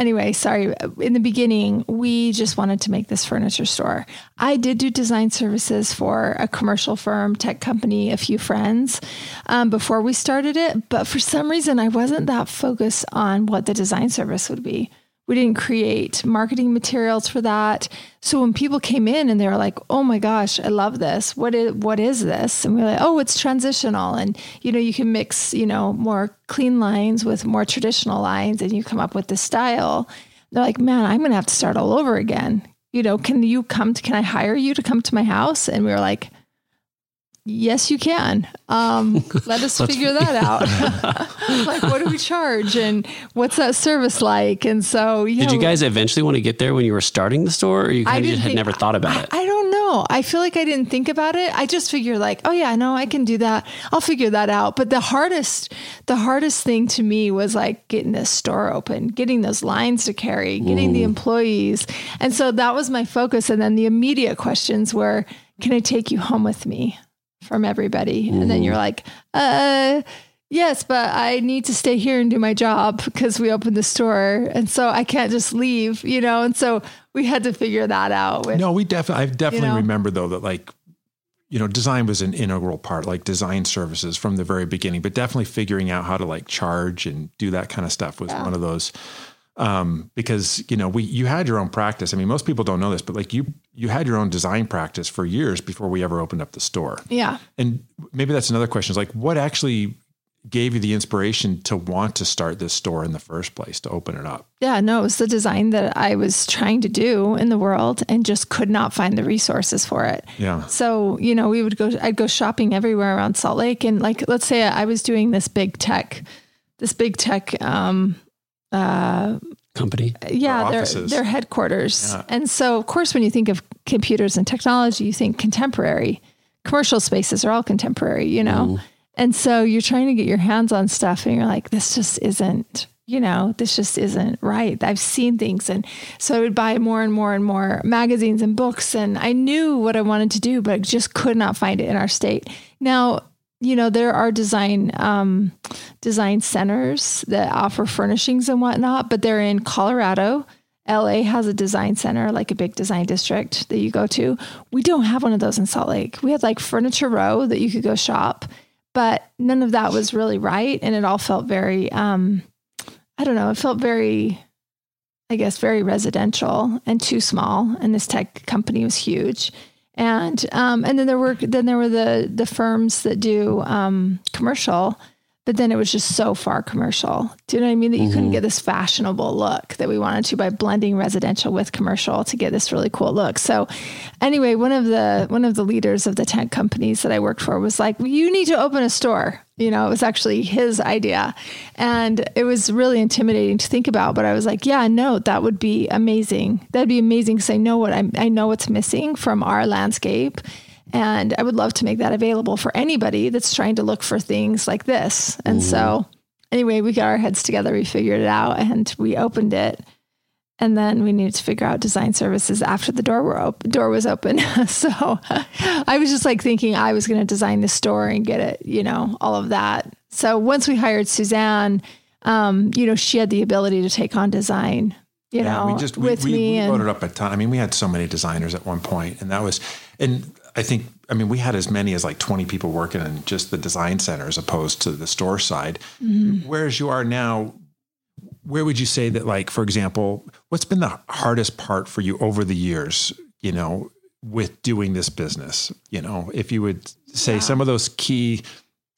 anyway, sorry. In the beginning, we just wanted to make this furniture store. I did do design services for a commercial firm, tech company, a few friends um, before we started it. But for some reason, I wasn't that focused on what the design service would be. We didn't create marketing materials for that. So when people came in and they were like, "Oh my gosh, I love this. What is what is this?" and we are like, "Oh, it's transitional, and you know, you can mix, you know, more clean lines with more traditional lines, and you come up with this style." They're like, "Man, I'm going to have to start all over again." You know, can you come to? Can I hire you to come to my house? And we were like, yes, you can. Um, let us figure that out. like, what do we charge, and what's that service like? And so, you did know, you guys eventually want to get there when you were starting the store, or you kind of just had never thought about I, it? I don't know. I feel like I didn't think about it. I just figured, like, oh yeah, no, I can do that. I'll figure that out. But the hardest, the hardest thing to me was like getting this store open, getting those lines to carry, getting Ooh. the employees, and so that was my focus. And then the immediate questions were, can I take you home with me? From everybody. Mm-hmm. And then you're like, uh, yes, but I need to stay here and do my job because we opened the store. And so I can't just leave, you know? And so we had to figure that out. With, no, we definitely, I definitely you know, remember though that like, you know, design was an integral part, like design services from the very beginning, but definitely figuring out how to like charge and do that kind of stuff was yeah. one of those um, because you know we you had your own practice. I mean, most people don't know this, but like you you had your own design practice for years before we ever opened up the store. Yeah, and maybe that's another question: is like what actually gave you the inspiration to want to start this store in the first place to open it up? Yeah, no, it was the design that I was trying to do in the world and just could not find the resources for it. Yeah. So, you know, we would go I'd go shopping everywhere around Salt Lake and like let's say I was doing this big tech this big tech um uh, company. Yeah, their their headquarters. Yeah. And so, of course, when you think of computers and technology, you think contemporary. Commercial spaces are all contemporary, you know. Mm. And so you're trying to get your hands on stuff, and you're like, this just isn't. You know, this just isn't right. I've seen things. And so I would buy more and more and more magazines and books. And I knew what I wanted to do, but I just could not find it in our state. Now, you know there are design um, design centers that offer furnishings and whatnot, but they're in Colorado. LA has a design center, like a big design district that you go to. We don't have one of those in Salt Lake. We had like Furniture Row that you could go shop, but none of that was really right, and it all felt very um, I don't know. It felt very I guess very residential and too small. And this tech company was huge and um, and then there were then there were the the firms that do um, commercial but then it was just so far commercial. Do you know what I mean? That you mm-hmm. couldn't get this fashionable look that we wanted to by blending residential with commercial to get this really cool look. So anyway, one of the one of the leaders of the tent companies that I worked for was like, you need to open a store. You know, it was actually his idea. And it was really intimidating to think about. But I was like, yeah, no, that would be amazing. That'd be amazing because I know what I'm I know what's missing from our landscape and I would love to make that available for anybody that's trying to look for things like this. And mm-hmm. so, anyway, we got our heads together, we figured it out, and we opened it. And then we needed to figure out design services after the door were op- door was open. so I was just like thinking I was going to design the store and get it, you know, all of that. So once we hired Suzanne, um, you know, she had the ability to take on design you yeah, know, we just, with we, me. We, we loaded up a ton. I mean, we had so many designers at one point, and that was, and I think, I mean, we had as many as like 20 people working in just the design center as opposed to the store side. Mm-hmm. Whereas you are now, where would you say that, like, for example, what's been the hardest part for you over the years, you know, with doing this business? You know, if you would say some of those key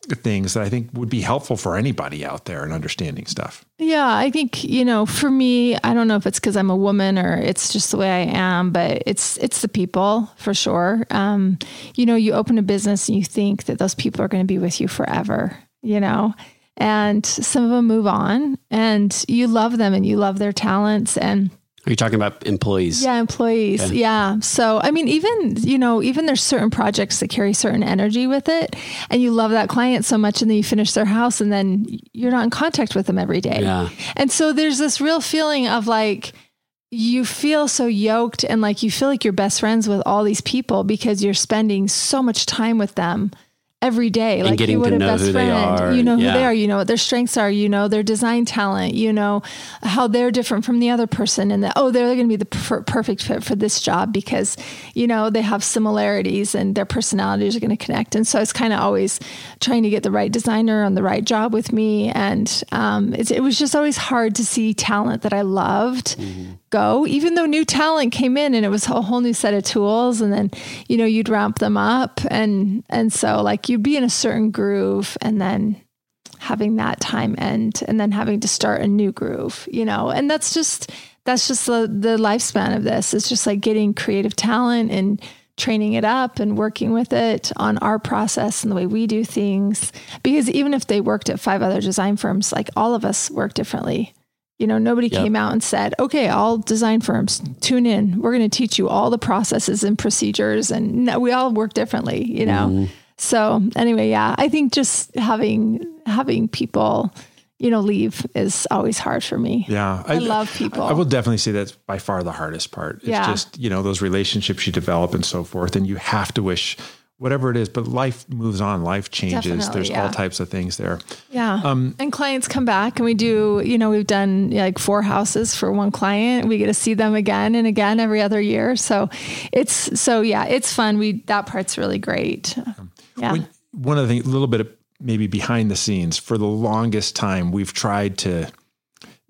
things that I think would be helpful for anybody out there in understanding stuff. Yeah, I think, you know, for me, I don't know if it's cuz I'm a woman or it's just the way I am, but it's it's the people for sure. Um, you know, you open a business and you think that those people are going to be with you forever, you know. And some of them move on and you love them and you love their talents and are you talking about employees? Yeah, employees. Okay. Yeah. So, I mean, even, you know, even there's certain projects that carry certain energy with it and you love that client so much and then you finish their house and then you're not in contact with them every day. Yeah. And so there's this real feeling of like, you feel so yoked and like you feel like you're best friends with all these people because you're spending so much time with them every day. And like you would a best friend. You know who yeah. they are. You know what their strengths are. You know their design talent. You know how they're different from the other person, and that oh, they're going to be the per- perfect fit for this job because you know they have similarities and their personalities are going to connect. And so it's kind of always trying to get the right designer on the right job with me, and um, it, it, was just always hard to see talent that I loved. Mm-hmm go, even though new talent came in and it was a whole new set of tools. And then, you know, you'd ramp them up. And, and so like you'd be in a certain groove and then having that time end and then having to start a new groove, you know, and that's just, that's just the, the lifespan of this. It's just like getting creative talent and training it up and working with it on our process and the way we do things. Because even if they worked at five other design firms, like all of us work differently. You know, nobody yep. came out and said, okay, all design firms, tune in. We're going to teach you all the processes and procedures. And no, we all work differently, you know? Mm-hmm. So anyway, yeah, I think just having, having people, you know, leave is always hard for me. Yeah. I, I love people. I will definitely say that's by far the hardest part. It's yeah. just, you know, those relationships you develop and so forth. And you have to wish whatever it is, but life moves on, life changes. Definitely, There's yeah. all types of things there. Yeah. Um, and clients come back and we do, you know, we've done like four houses for one client. We get to see them again and again every other year. So it's, so yeah, it's fun. We, that part's really great. Yeah. When, one of the things, a little bit of maybe behind the scenes, for the longest time, we've tried to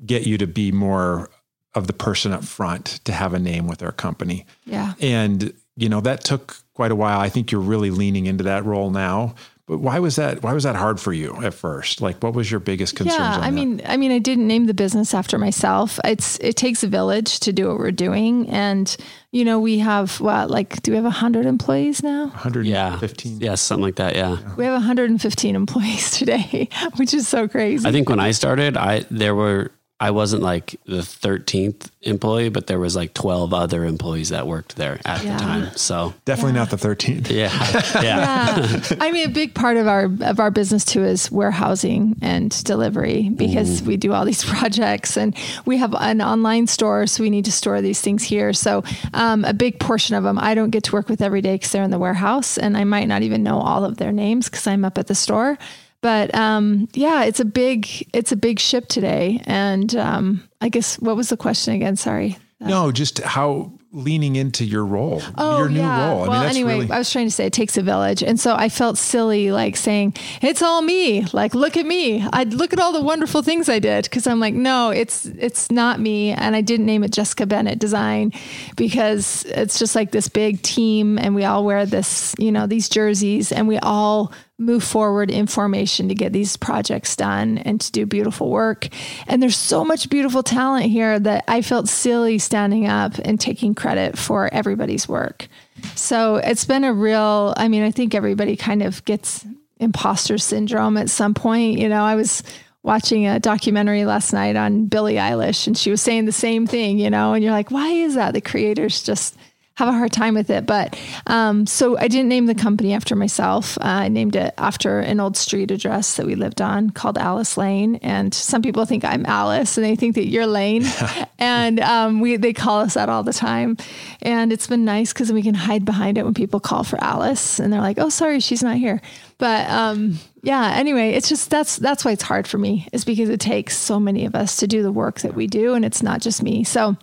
get you to be more of the person up front to have a name with our company. Yeah. And, you know, that took quite a while. I think you're really leaning into that role now. But why was that? Why was that hard for you at first? Like, what was your biggest concern? Yeah, I that? mean, I mean, I didn't name the business after myself. It's it takes a village to do what we're doing, and you know, we have what, like, do we have hundred employees now? Hundred, Yeah, fifteen, yeah, something like that. Yeah, we have 115 employees today, which is so crazy. I think when I started, I there were I wasn't like the 13th employee, but there was like 12 other employees that worked there at yeah. the time. So definitely yeah. not the 13th. Yeah. yeah. yeah. I mean, a big part of our, of our business too is warehousing and delivery because we do all these projects and we have an online store. So we need to store these things here. So um, a big portion of them, I don't get to work with every day because they're in the warehouse and I might not even know all of their names because I'm up at the store. But um, yeah, it's a big it's a big ship today. And um, I guess what was the question again? Sorry. No, just how leaning into your role, oh, your new yeah. role. I well, mean, anyway, really... I was trying to say it takes a village, and so I felt silly, like saying it's all me. Like, look at me. I look at all the wonderful things I did because I'm like, no, it's it's not me, and I didn't name it Jessica Bennett Design because it's just like this big team, and we all wear this, you know, these jerseys, and we all move forward in formation to get these projects done and to do beautiful work. And there's so much beautiful talent here that I felt silly standing up and taking credit for everybody's work. So it's been a real, I mean, I think everybody kind of gets imposter syndrome at some point. You know, I was watching a documentary last night on Billie Eilish and she was saying the same thing, you know, and you're like, why is that? The creators just have a hard time with it. But um, so I didn't name the company after myself. Uh, I named it after an old street address that we lived on called Alice Lane. And some people think I'm Alice and they think that you're Lane. and um, we they call us that all the time. And it's been nice because we can hide behind it when people call for Alice and they're like, oh, sorry, she's not here. But um, yeah, anyway, it's just that's that's why it's hard for me is because it takes so many of us to do the work that we do and it's not just me. So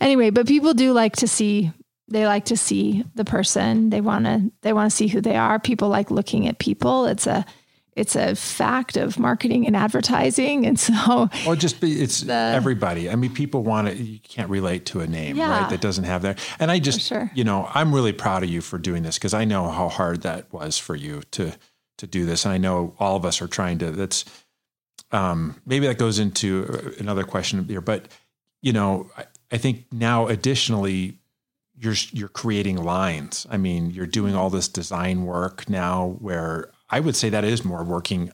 anyway, but people do like to see they like to see the person. They want to they want to see who they are. People like looking at people. It's a it's a fact of marketing and advertising, and so or just be it's the, everybody. I mean, people want to. You can't relate to a name, yeah, right? That doesn't have that. And I just, sure. you know, I'm really proud of you for doing this because I know how hard that was for you to to do this, and I know all of us are trying to. That's um, maybe that goes into another question here, but you know, I, I think now additionally you're you're creating lines. I mean, you're doing all this design work now where I would say that is more working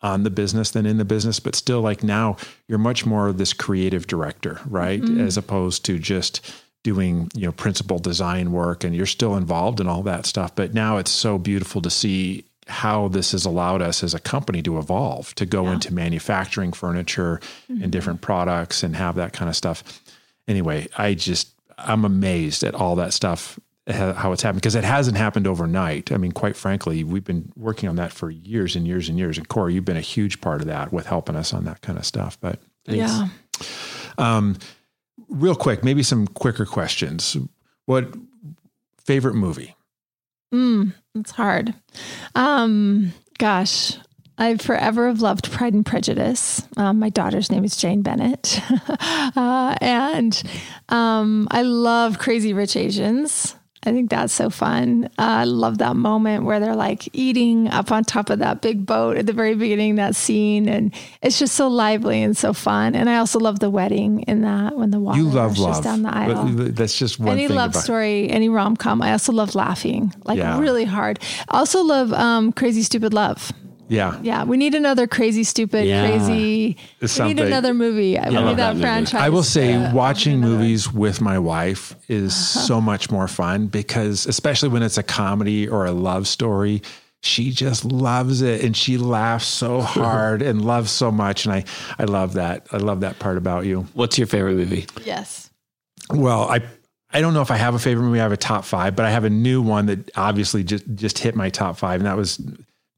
on the business than in the business, but still like now you're much more this creative director, right? Mm-hmm. As opposed to just doing, you know, principal design work and you're still involved in all that stuff. But now it's so beautiful to see how this has allowed us as a company to evolve, to go yeah. into manufacturing furniture mm-hmm. and different products and have that kind of stuff. Anyway, I just I'm amazed at all that stuff how it's happened because it hasn't happened overnight. I mean, quite frankly, we've been working on that for years and years and years. And Corey, you've been a huge part of that with helping us on that kind of stuff. But thanks. yeah. Um, real quick, maybe some quicker questions. What favorite movie? Mm, it's hard. Um, gosh, I forever have loved Pride and Prejudice. Um, my daughter's name is Jane Bennett. uh, and um, I love Crazy Rich Asians. I think that's so fun. Uh, I love that moment where they're like eating up on top of that big boat at the very beginning, that scene. And it's just so lively and so fun. And I also love the wedding in that when the water You love love. down the aisle. But That's just one any love story, any rom com. I also love laughing, like Yeah. really hard. I also love um, Crazy Stupid Love. Yeah. Yeah, we need another crazy, stupid, Yeah. crazy. We need another movie. we love need that that franchise. I will say uh, watching another- movies with my wife is so much more fun because especially when it's a comedy or a love story, she just loves it and she laughs so hard and loves so much and I I love that. I love that part about you. What's your favorite movie? Yes. Well, I I don't know if I have a favorite movie. I have a top five, but I have a new one that obviously just just hit my top five, and that was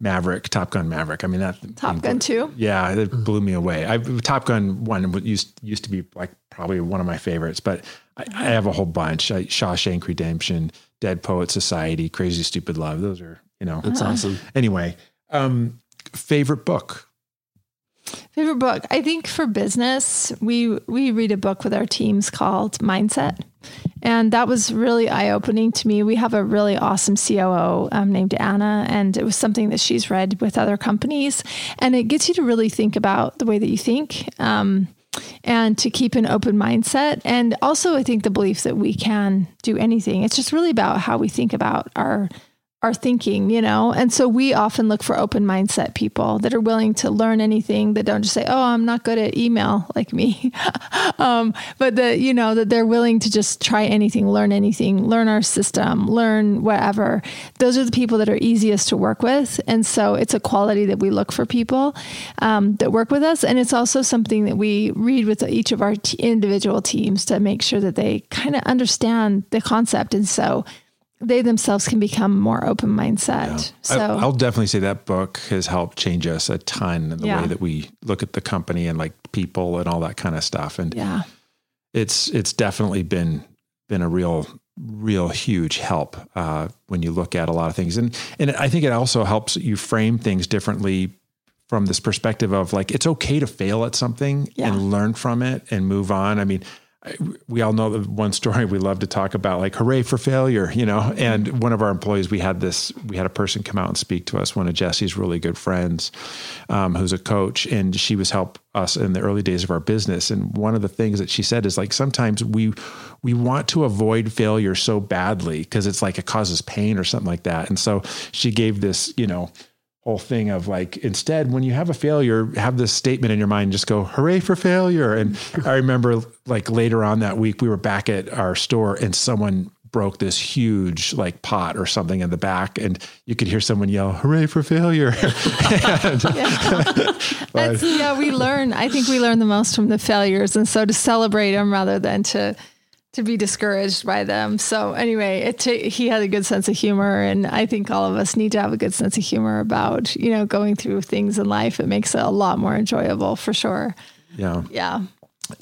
Maverick, Top Gun Maverick. I mean that Top Gun 2. Yeah, it blew me away. I Top Gun one used used to be like probably one of my favorites, but I, I have a whole bunch. I, Shawshank Redemption, Dead Poet Society, Crazy Stupid Love. Those are you know. That's awesome. Anyway, um, favorite book. Favorite book. I think for business, we we read a book with our teams called Mindset. And that was really eye opening to me. We have a really awesome COO um, named Anna, and it was something that she's read with other companies. And it gets you to really think about the way that you think um, and to keep an open mindset. And also, I think the belief that we can do anything. It's just really about how we think about our our thinking, you know? And so we often look for open mindset people that are willing to learn anything that don't just say, oh, I'm not good at email like me. um, but that, you know, that they're willing to just try anything, learn anything, learn our system, learn whatever. Those are the people that are easiest to work with. And so it's a quality that we look for people um, that work with us. And it's also something that we read with each of our t- individual teams to make sure that they kind of understand the concept. And so, they themselves can become more open mindset. So I, I'll definitely say that book has helped change us a ton in the Yeah. way that we look at the company and like people and all that kind of stuff. And yeah, it's it's definitely been been a real real huge help uh, when you look at a lot of things and and I think it also helps you frame things differently from this perspective of like it's okay to fail at something Yeah. and learn from it and move on. I mean, we all know the one story we love to talk about, like hooray for failure, you know. And one of our employees, we had this, we had a person come out and speak to us, one of Jesse's really good friends, um, who's a coach, and she was help us in the early days of our business. And one of the things that she said is like sometimes we we want to avoid failure so badly because it's like it causes pain or something like that. And so she gave this, you know whole thing of like instead when you have a failure have this statement in your mind just go hooray for failure and i remember like later on that week we were back at our store and someone broke this huge like pot or something in the back and you could hear someone yell hooray for failure And- That's, yeah, we learn. I think we learn the most from the failures, and so to celebrate them rather than to to be discouraged by them. So anyway, it ta he had a good sense of humor, and I think all of us need to have a good sense of humor about you know going through things in life. It makes it a lot more enjoyable for sure. yeah Yeah.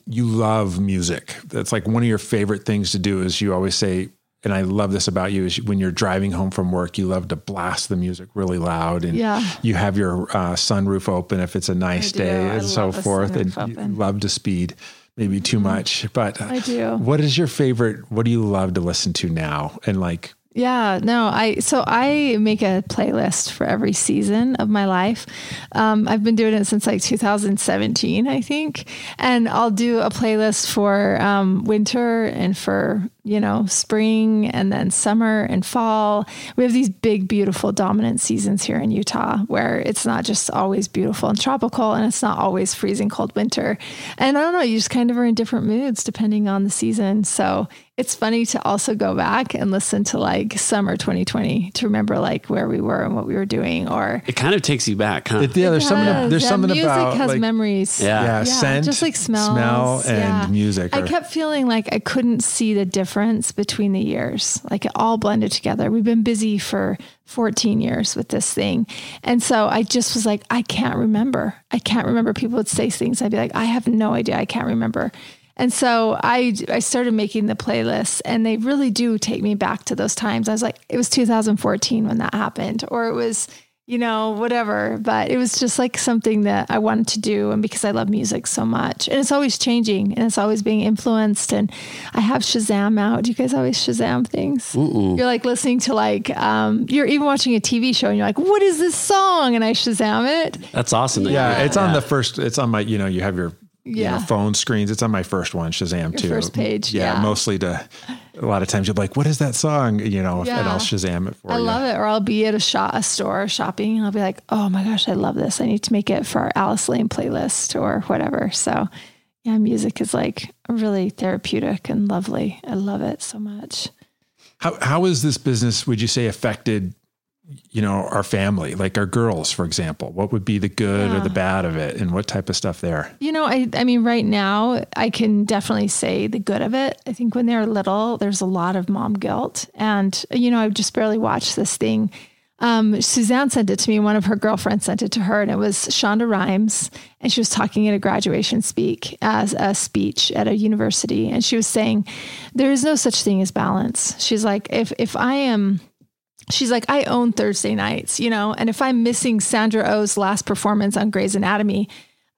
you love music. That's like one of your favorite things to do is you always say, and I love this about you is when you're driving home from work, you love to blast the music really loud and Yeah. you have your uh, sunroof open if it's a nice day I and so forth. And you. Love to speed maybe too much, but I do. what is your favorite? What do you love to listen to now? And like, Yeah, no, I so I make a playlist for every season of my life. Um, I've been doing it since like 2017, I think, and I'll do a playlist for um, winter and for you know spring and then summer and fall. We have these big, beautiful, dominant seasons here in Utah where it's not just always beautiful and tropical, and it's not always freezing cold winter. And I don't know, you just kind of are in different moods depending on the season. So it's funny to also go back and listen to like summer 2020 to remember like where we were and what we were doing or It kind of takes you back, huh? it, yeah, there's something, Yes, there's yeah, something music about has like, memories Yeah. yeah, scent, just like smells smell and yeah. music. I kept feeling like I couldn't see the difference between the years. Like it all blended together. We've been busy for 14 years with this thing. And so I just was like, I can't remember. I can't remember. People would say things. I'd be like, I have no idea. I can't remember. And so I, I started making the playlists and they really do take me back to those times. I was like, it was 2014 when that happened, or it was, you know, whatever. But it was just like something that I wanted to do. And because I love music so much, and it's always changing and it's always being influenced. And I have Shazam out. Do you guys always Shazam things? Mm-mm. You're like listening to like, um, you're even watching a TV show and you're like, what is this song? And I Shazam it. That's awesome. Yeah. yeah. It's on the first, it's on my, you know, you have your, yeah. You know, phone screens. It's on my first one, Shazam Your too. First page. Yeah, yeah, Mostly to a lot of times you're like, what is that song? You know, yeah. and I'll Shazam it for I you. I love it. Or I'll be at a shop, a store shopping and I'll be like, oh my gosh, I love this. I need to make it for our Alice Lane playlist or whatever. So yeah, music is like really therapeutic and lovely. I love it so much. How, how is this business, would you say, affected you know, our family, like our girls, for example? What would be the good yeah. or the bad of it and what type of stuff there? You know, I, I mean, right now I can definitely say the good of it. I think when they're little, there's a lot of mom guilt. And, you know, I've just barely watched this thing. Um, Suzanne sent it to me. One of her girlfriends sent it to her, and it was Shonda Rhimes, and she was talking at a graduation speak as a speech at a university, and she was saying, "There is no such thing as balance." She's like, "If if I am she's like, I own Thursday nights, you know, and if I'm missing Sandra Oh's last performance on Grey's Anatomy,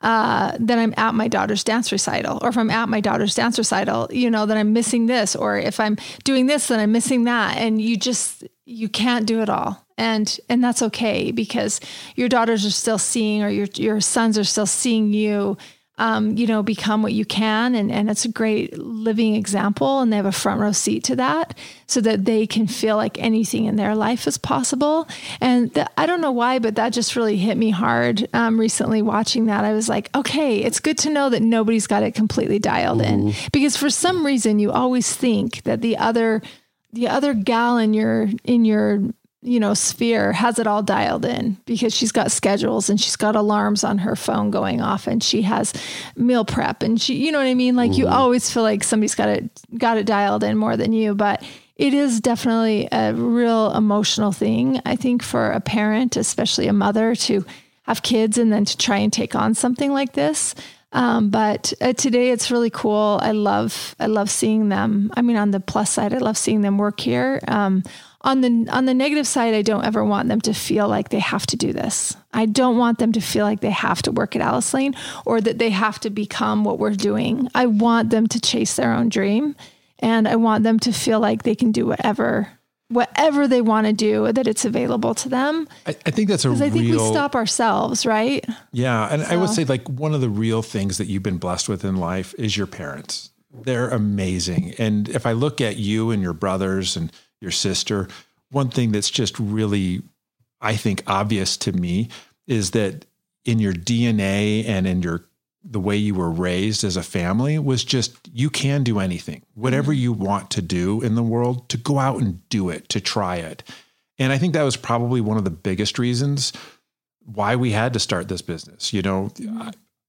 uh, then I'm at my daughter's dance recital. Or if I'm at my daughter's dance recital, you know, then I'm missing this. Or if I'm doing this, then I'm missing that. And you just, you can't do it all. And, and that's okay because your daughters are still seeing, or your, your sons are still seeing you um, you know, become what you can. And, and it's a great living example. And they have a front row seat to that so that they can feel like anything in their life is possible. And the, I don't know why, but that just really hit me hard um, recently watching that. I was like, okay, it's good to know that nobody's got it completely dialed mm-hmm. in because for some reason you always think that the other the other gal in your in your you know, sphere has it all dialed in because she's got schedules and she's got alarms on her phone going off and she has meal prep and she, you know what I mean? Like mm-hmm. you always feel like somebody's got it, got it dialed in more than you, but it is definitely a real emotional thing. I think for a parent, especially a mother to have kids and then to try and take on something like this. Um, but uh, today it's really cool. I love, I love seeing them. I mean, on the plus side, I love seeing them work here. Um, on the on the negative side, I don't ever want them to feel like they have to do this. I don't want them to feel like they have to work at Alice Lane or that they have to become what we're doing. I want them to chase their own dream and I want them to feel like they can do whatever whatever they want to do that it's available to them. I, I think that's a real. I think we stop ourselves, right? Yeah, and so. I would say like one of the real things that you've been blessed with in life is your parents. They're amazing, and if I look at you and your brothers and your sister. One thing that's just really, I think, obvious to me is that in your DNA and in your the way you were raised as a family was just you can do anything. Whatever you want to do in the world to go out and do it to try it. And i think that was probably one of the biggest reasons why we had to start this business. You know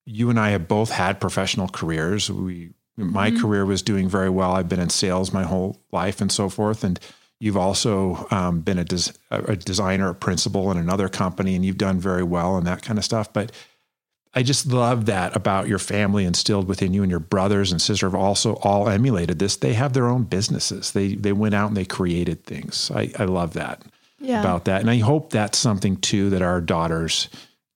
you and i have both had professional careers. We my mm-hmm. career was doing very well. I've been in sales my whole life and so forth. And You've also um, been a, des- a designer, a principal in another company, and you've done very well and that kind of stuff. But I just love that about your family instilled within you, and your brothers and sister have also all emulated this. They have their own businesses. They they went out and they created things. I, I love that yeah. about that, and I hope that's something too that our daughters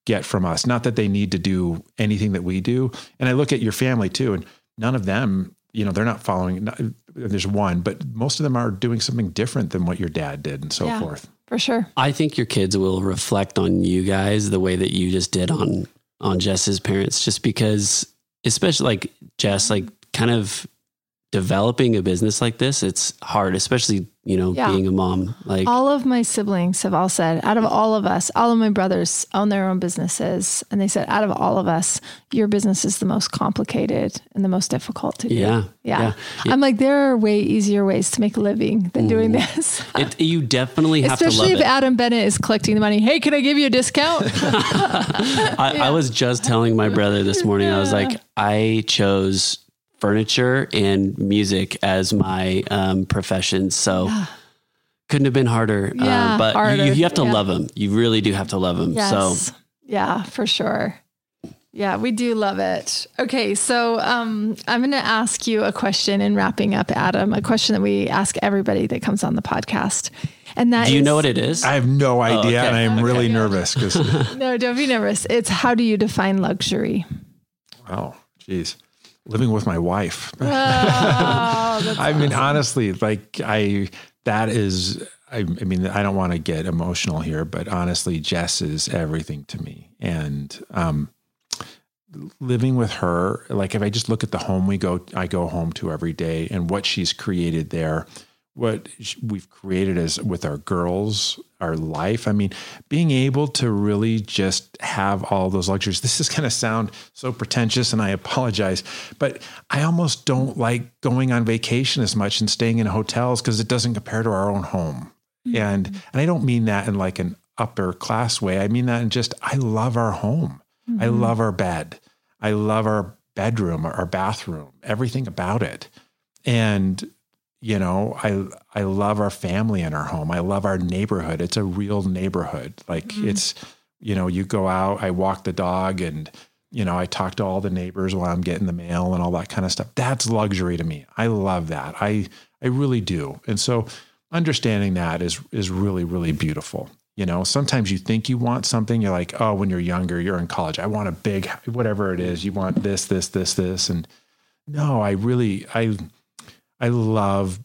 get from us. Not that they need to do anything that we do. And I look at your family too, and none of them you know they're not following Uh, there's one but most of them are doing something different than what your dad did and so yeah, forth. for sure. I think your kids will reflect on you guys the way that you just did on on jess's parents just because especially like jess like kind of developing a business like this, it's hard, especially, you know, yeah. being a mom. Like all of my siblings have all said, out of all of us, all of my brothers own their own businesses. And they said, out of all of us, your business is the most complicated and the most difficult to do. Yeah. Yeah. yeah. I'm like, there are way easier ways to make a living than Ooh. doing this. it, you definitely have to, Especially if it. Adam Bennett is collecting the money. Hey, can I give you a discount? I, yeah. I, was just telling my brother this morning, I was like, I chose furniture and music as my um, profession. So yeah. couldn't have been harder. Uh, but harder. You, you, have to yeah. love them. You really do have to love them. Yes. So yeah, for sure. Yeah, we do love it. Okay, so um, I'm going to ask you a question in wrapping up, Adam, a question that we ask everybody that comes on the podcast. And that Do you is- know what it is? I have no idea, okay. and I'm really nervous because No, don't be nervous. It's how do you define luxury? oh, geez, living with my wife. Oh, I mean, honestly, like I, that is, I, I mean, I don't want to get emotional here, but honestly, Jess is everything to me. And, um, living with her, like if I just look at the home we go, I go home to every day and what she's created there, what we've created as with our girls, our life. I mean, being able to really just have all those luxuries. This is going to sound so pretentious and I apologize, but I almost don't like going on vacation as much and staying in hotels because it doesn't compare to our own home. Mm-hmm. And and I don't mean that in like an upper class way. I mean that in just I love our home. I mm-hmm. love our bed. I love our bedroom, our bathroom, everything about it. And you know, I I love our family in our home. I love our neighborhood. It's a real neighborhood. Like mm-hmm. it's you know, you go out, I walk the dog and you know, I talk to all the neighbors while I'm getting the mail and all that kind of stuff. That's luxury to me. I love that. I I really do. And so understanding that is is really really beautiful. You know, sometimes you think you want something, you're like, "Oh, when you're younger, you're in college, I want a big whatever it is. You want this this this this and no, I really I I love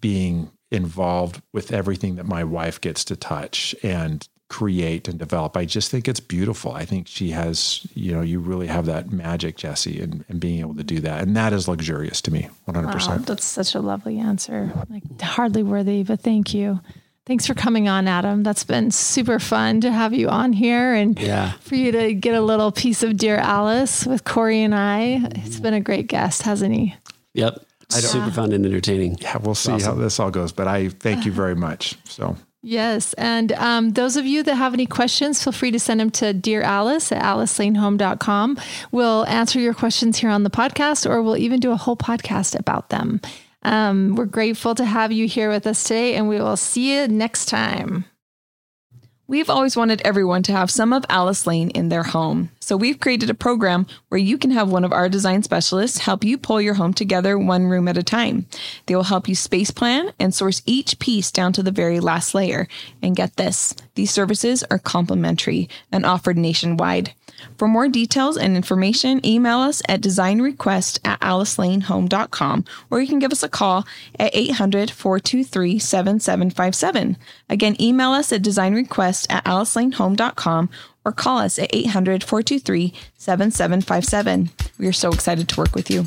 being involved with everything that my wife gets to touch and create and develop. I just think it's beautiful. I think she has, you know, you really have that magic, Jesse, and, and being able to do that. And that is luxurious to me, 100%. Wow, that's such a lovely answer. Like hardly worthy, but thank you. Thanks for coming on, Adam. That's been super fun to have you on here and Yeah. for you to get a little piece of Dear Alice with Corey and I. It's been a great guest, hasn't he? Yep. Super fun and entertaining. Yeah, we'll see how this all goes, but I thank you very much. So Yes. And um, those of you that have any questions, feel free to send them to Dear Alice at alicelanehome.com. We'll answer your questions here on the podcast, or we'll even do a whole podcast about them. Um, we're grateful to have you here with us today, and we will see you next time. We've always wanted everyone to have some of Alice Lane in their home. So we've created a program where you can have one of our design specialists help you pull your home together one room at a time. They will help you space plan and source each piece down to the very last layer. And get this, these services are complimentary and offered nationwide. For more details and information, email us at designrequest at alicelanehome.com or you can give us a call at 800 423 7757. Again, email us at designrequest at alicelanehome.com or call us at 800 423 7757. We are so excited to work with you.